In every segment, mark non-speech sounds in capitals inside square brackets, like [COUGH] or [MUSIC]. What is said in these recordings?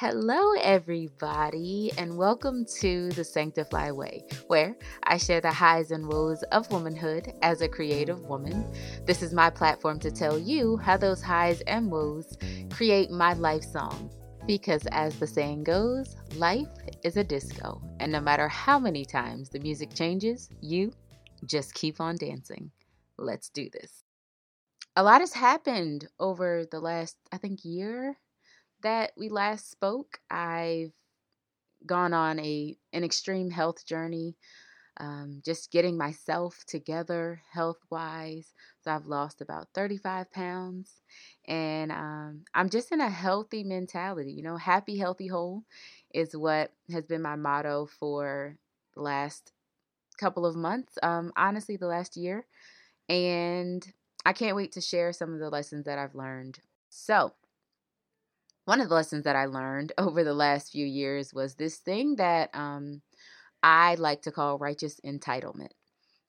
Hello, everybody, and welcome to the Sanctifly Way, where I share the highs and woes of womanhood as a creative woman. This is my platform to tell you how those highs and woes create my life song. Because, as the saying goes, life is a disco, and no matter how many times the music changes, you just keep on dancing. Let's do this. A lot has happened over the last, I think, year that we last spoke, I've gone on a an extreme health journey, um, just getting myself together health wise. So I've lost about 35 pounds, and um, I'm just in a healthy mentality. You know, happy, healthy, whole is what has been my motto for the last couple of months. Um, honestly, the last year, and I can't wait to share some of the lessons that I've learned. So, one of the lessons that I learned over the last few years was this thing that um, I like to call righteous entitlement.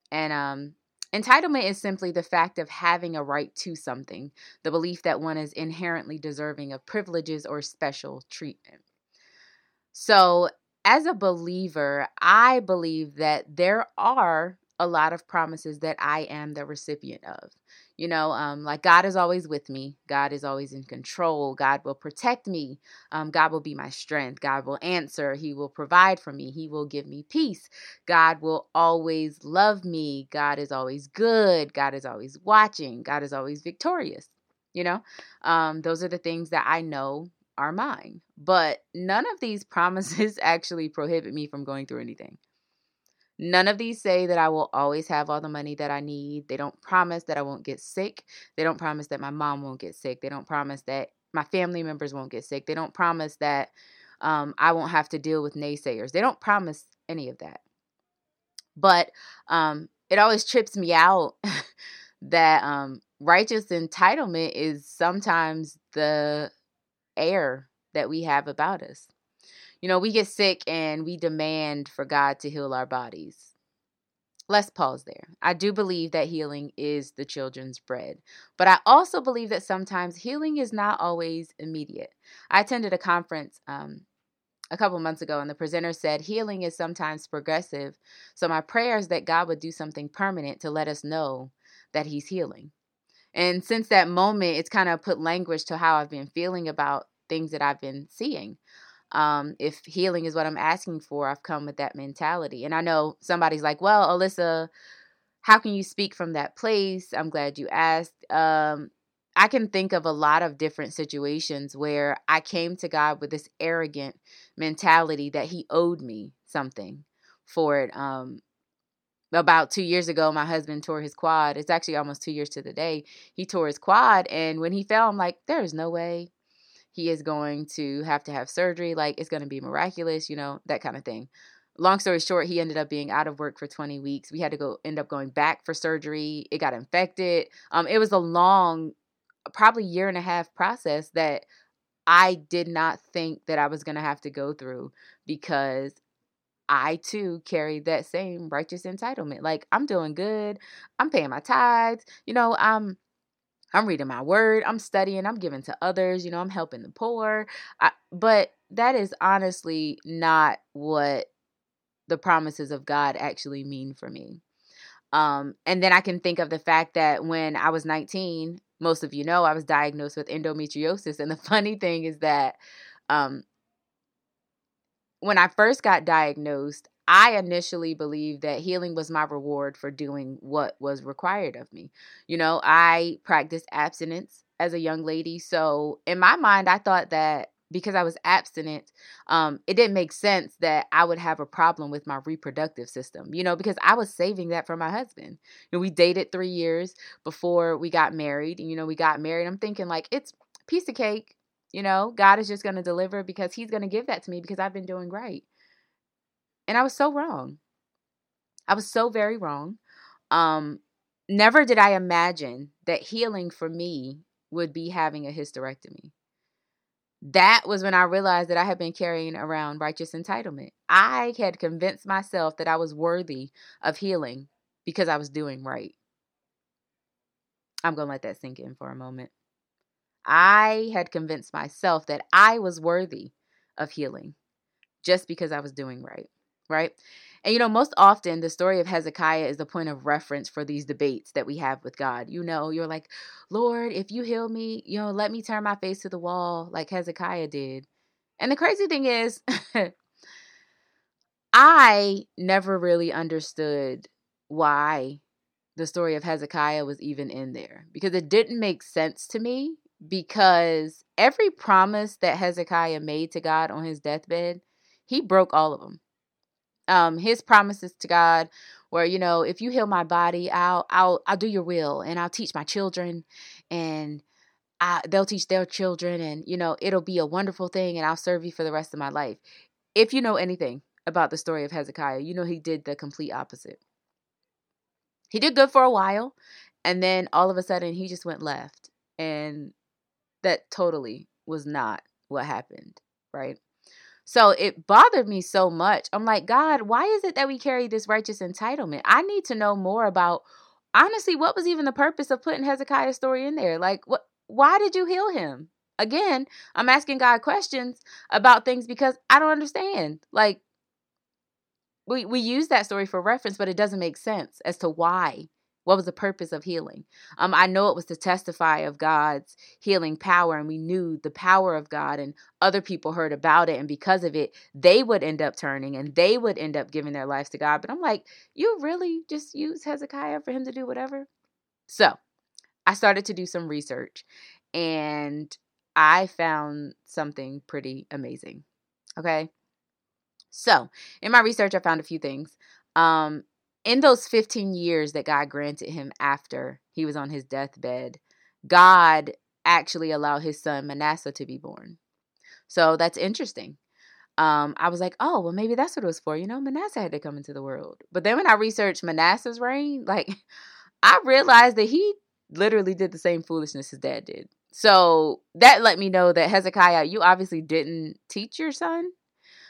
And um, entitlement is simply the fact of having a right to something, the belief that one is inherently deserving of privileges or special treatment. So, as a believer, I believe that there are a lot of promises that I am the recipient of. You know, um, like God is always with me. God is always in control. God will protect me. Um, God will be my strength. God will answer. He will provide for me. He will give me peace. God will always love me. God is always good. God is always watching. God is always victorious. You know, um, those are the things that I know are mine. But none of these [LAUGHS] promises actually prohibit me from going through anything. None of these say that I will always have all the money that I need. They don't promise that I won't get sick. They don't promise that my mom won't get sick. They don't promise that my family members won't get sick. They don't promise that um, I won't have to deal with naysayers. They don't promise any of that. But um, it always trips me out [LAUGHS] that um, righteous entitlement is sometimes the air that we have about us you know, we get sick and we demand for God to heal our bodies. Let's pause there. I do believe that healing is the children's bread, but I also believe that sometimes healing is not always immediate. I attended a conference um, a couple months ago, and the presenter said healing is sometimes progressive. So, my prayer is that God would do something permanent to let us know that He's healing. And since that moment, it's kind of put language to how I've been feeling about things that I've been seeing um, if healing is what I'm asking for, I've come with that mentality. And I know somebody's like, well, Alyssa, how can you speak from that place? I'm glad you asked. Um, I can think of a lot of different situations where I came to God with this arrogant mentality that He owed me something for it. Um, about two years ago, my husband tore his quad. It's actually almost two years to the day. He tore his quad, and when he fell, I'm like, there is no way he is going to have to have surgery. Like it's going to be miraculous, you know, that kind of thing. Long story short, he ended up being out of work for 20 weeks. We had to go end up going back for surgery. It got infected. Um, it was a long, probably year and a half process that I did not think that I was going to have to go through because I too carry that same righteous entitlement. Like I'm doing good. I'm paying my tithes. You know, I'm I'm reading my word, I'm studying, I'm giving to others, you know, I'm helping the poor. I, but that is honestly not what the promises of God actually mean for me. Um, and then I can think of the fact that when I was 19, most of you know, I was diagnosed with endometriosis. And the [LAUGHS] funny thing is that um, when I first got diagnosed, I initially believed that healing was my reward for doing what was required of me. You know, I practiced abstinence as a young lady. So in my mind, I thought that because I was abstinent, um, it didn't make sense that I would have a problem with my reproductive system, you know, because I was saving that for my husband. You know, we dated three years before we got married. And, you know, we got married. I'm thinking like it's piece of cake, you know, God is just going to deliver because he's going to give that to me because I've been doing great. And I was so wrong. I was so very wrong. Um, never did I imagine that healing for me would be having a hysterectomy. That was when I realized that I had been carrying around righteous entitlement. I had convinced myself that I was worthy of healing because I was doing right. I'm going to let that sink in for a moment. I had convinced myself that I was worthy of healing just because I was doing right, right? And you know, most often the story of Hezekiah is the point of reference for these debates that we have with God. You know, you're like, Lord, if you heal me, you know, let me turn my face to the wall like Hezekiah did. And the crazy thing is, [LAUGHS] I never really understood why the story of Hezekiah was even in there because it didn't make sense to me. Because every promise that Hezekiah made to God on his deathbed, he broke all of them um his promises to God where you know if you heal my body I'll I'll I'll do your will and I'll teach my children and I, they'll teach their children and you know it'll be a wonderful thing and I'll serve you for the rest of my life. If you know anything about the story of Hezekiah, you know he did the complete opposite. He did good for a while and then all of a sudden he just went left and that totally was not what happened, right? So it bothered me so much. I'm like, God, why is it that we carry this righteous entitlement? I need to know more about honestly what was even the purpose of putting Hezekiah's story in there? Like what why did you heal him? Again, I'm asking God questions about things because I don't understand. Like we we use that story for reference, but it doesn't make sense as to why what was the purpose of healing? Um, I know it was to testify of God's healing power, and we knew the power of God, and other people heard about it, and because of it, they would end up turning and they would end up giving their lives to God. But I'm like, you really just use Hezekiah for him to do whatever? So I started to do some research, and I found something pretty amazing. Okay. So, in my research, I found a few things. Um, in those 15 years that God granted him after he was on his deathbed, God actually allowed his son Manasseh to be born. So that's interesting. Um, I was like, oh, well, maybe that's what it was for. You know, Manasseh had to come into the world. But then when I researched Manasseh's reign, [LAUGHS] like, I realized that he literally did the same foolishness his dad did. So that let me know that Hezekiah, you obviously didn't teach your son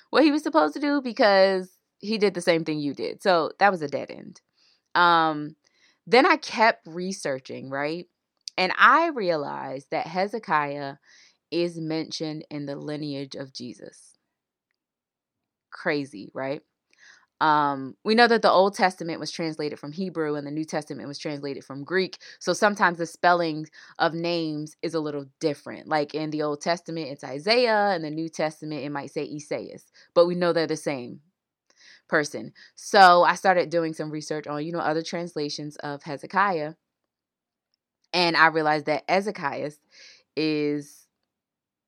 what he was supposed to do because he did the same thing you did. So that was a dead end. Um, then I kept researching, right? And I realized that Hezekiah is mentioned in the lineage of Jesus. Crazy, right? Um, we know that the Old Testament was translated from Hebrew and the New Testament was translated from Greek. So sometimes the spelling of names is a little different. Like in the Old Testament, it's Isaiah, and the New Testament, it might say Isaias, but we know they're the same person. So I started doing some research on, you know, other translations of Hezekiah. And I realized that Ezekias is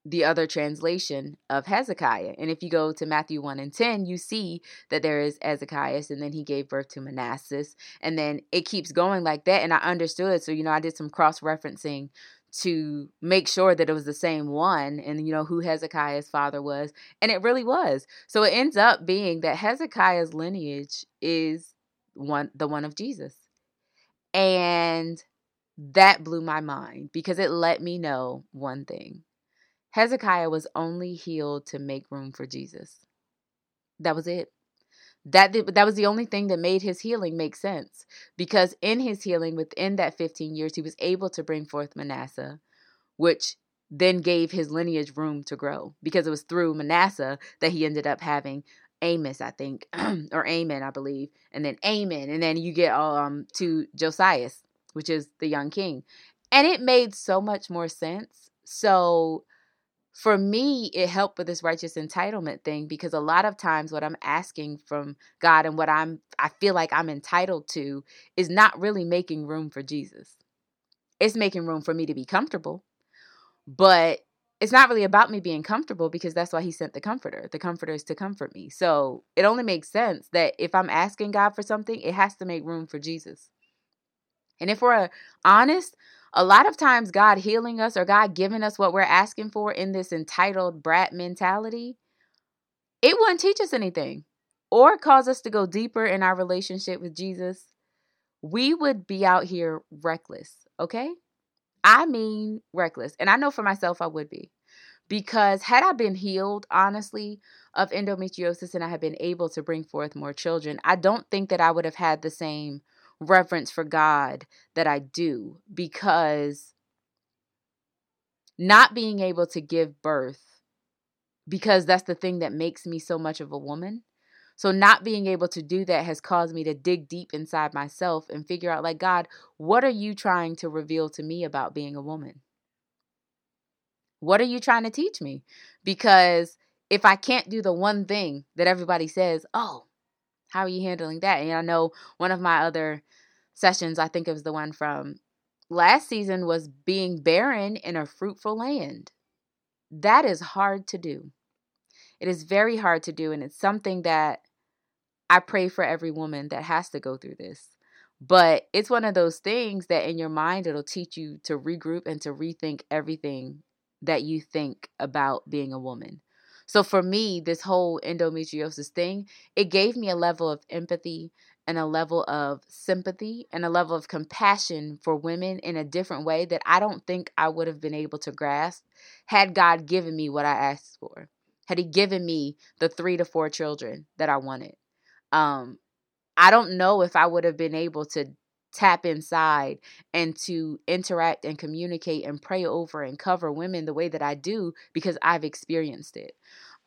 the other translation of Hezekiah. And if you go to Matthew 1 and 10, you see that there is Ezekias, and then he gave birth to Manasseh. And then it keeps going like that. And I understood. So, you know, I did some cross referencing to make sure that it was the same one and you know who Hezekiah's father was and it really was. So it ends up being that Hezekiah's lineage is one the one of Jesus. And that blew my mind because it let me know one thing. Hezekiah was only healed to make room for Jesus. That was it that that was the only thing that made his healing make sense because in his healing within that 15 years he was able to bring forth Manasseh which then gave his lineage room to grow because it was through Manasseh that he ended up having Amos, I think, [CLEARS THROAT] or Amon, I believe, and then Amon, and then you get um to Josias, which is the young king, and it made so much more sense. So for me, it helped with this righteous entitlement thing because a lot of times what I'm asking from God and what I'm I feel like I'm entitled to is not really making room for Jesus. It's making room for me to be comfortable. But it's not really about me being comfortable because that's why he sent the comforter. The comforter is to comfort me. So it only makes sense that if I'm asking God for something, it has to make room for Jesus. And if we're honest, a lot of times God healing us or God giving us what we're asking for in this entitled brat mentality, it wouldn't teach us anything or cause us to go deeper in our relationship with Jesus. We would be out here reckless, okay? I mean, reckless. And I know for myself, I would be. Because had I been healed, honestly, of endometriosis and I had been able to bring forth more children, I don't think that I would have had the same reverence for God that I do because not being able to give birth because that's the thing that makes me so much of a woman. So, not being able to do that has caused me to dig deep inside myself and figure out, like, God, what are you trying to reveal to me about being a woman? What are you trying to teach me? Because if I can't do the one thing that everybody says, oh, how are you handling that? And I know one of my other sessions, I think it was the one from last season, was being barren in a fruitful land. That is hard to do. It is very hard to do. And it's something that I pray for every woman that has to go through this. But it's one of those things that in your mind, it'll teach you to regroup and to rethink everything that you think about being a woman. So for me, this whole endometriosis thing, it gave me a level of empathy and a level of sympathy and a level of compassion for women in a different way that I don't think I would have been able to grasp had God given me what I asked for. Had he given me the 3 to 4 children that I wanted. Um I don't know if I would have been able to tap inside and to interact and communicate and pray over and cover women the way that I do because I've experienced it.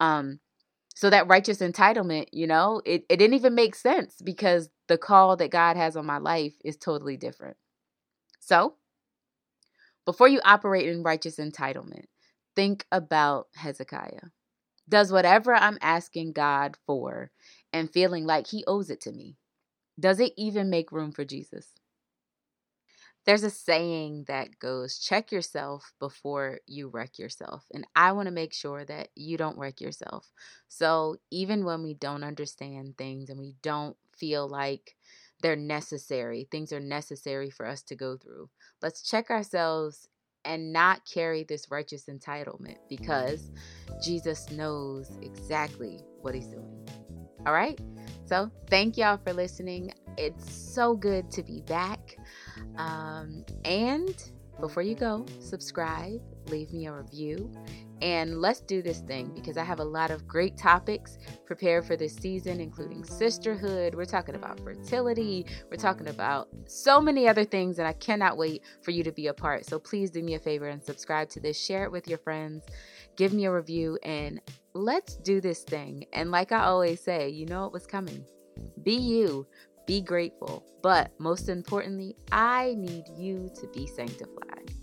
Um, so that righteous entitlement, you know, it, it didn't even make sense because the call that God has on my life is totally different. So, before you operate in righteous entitlement, think about Hezekiah. Does whatever I'm asking God for and feeling like he owes it to me, does it even make room for Jesus? There's a saying that goes, check yourself before you wreck yourself. And I want to make sure that you don't wreck yourself. So even when we don't understand things and we don't feel like they're necessary, things are necessary for us to go through, let's check ourselves and not carry this righteous entitlement because Jesus knows exactly what he's doing. All right? So, thank y'all for listening. It's so good to be back. Um, and before you go, subscribe, leave me a review, and let's do this thing because I have a lot of great topics prepared for this season, including sisterhood. We're talking about fertility. We're talking about so many other things, and I cannot wait for you to be a part. So please do me a favor and subscribe to this, share it with your friends, give me a review, and let's do this thing. And like I always say, you know it was coming. Be you, be grateful. But most importantly, I need you to be sanctified.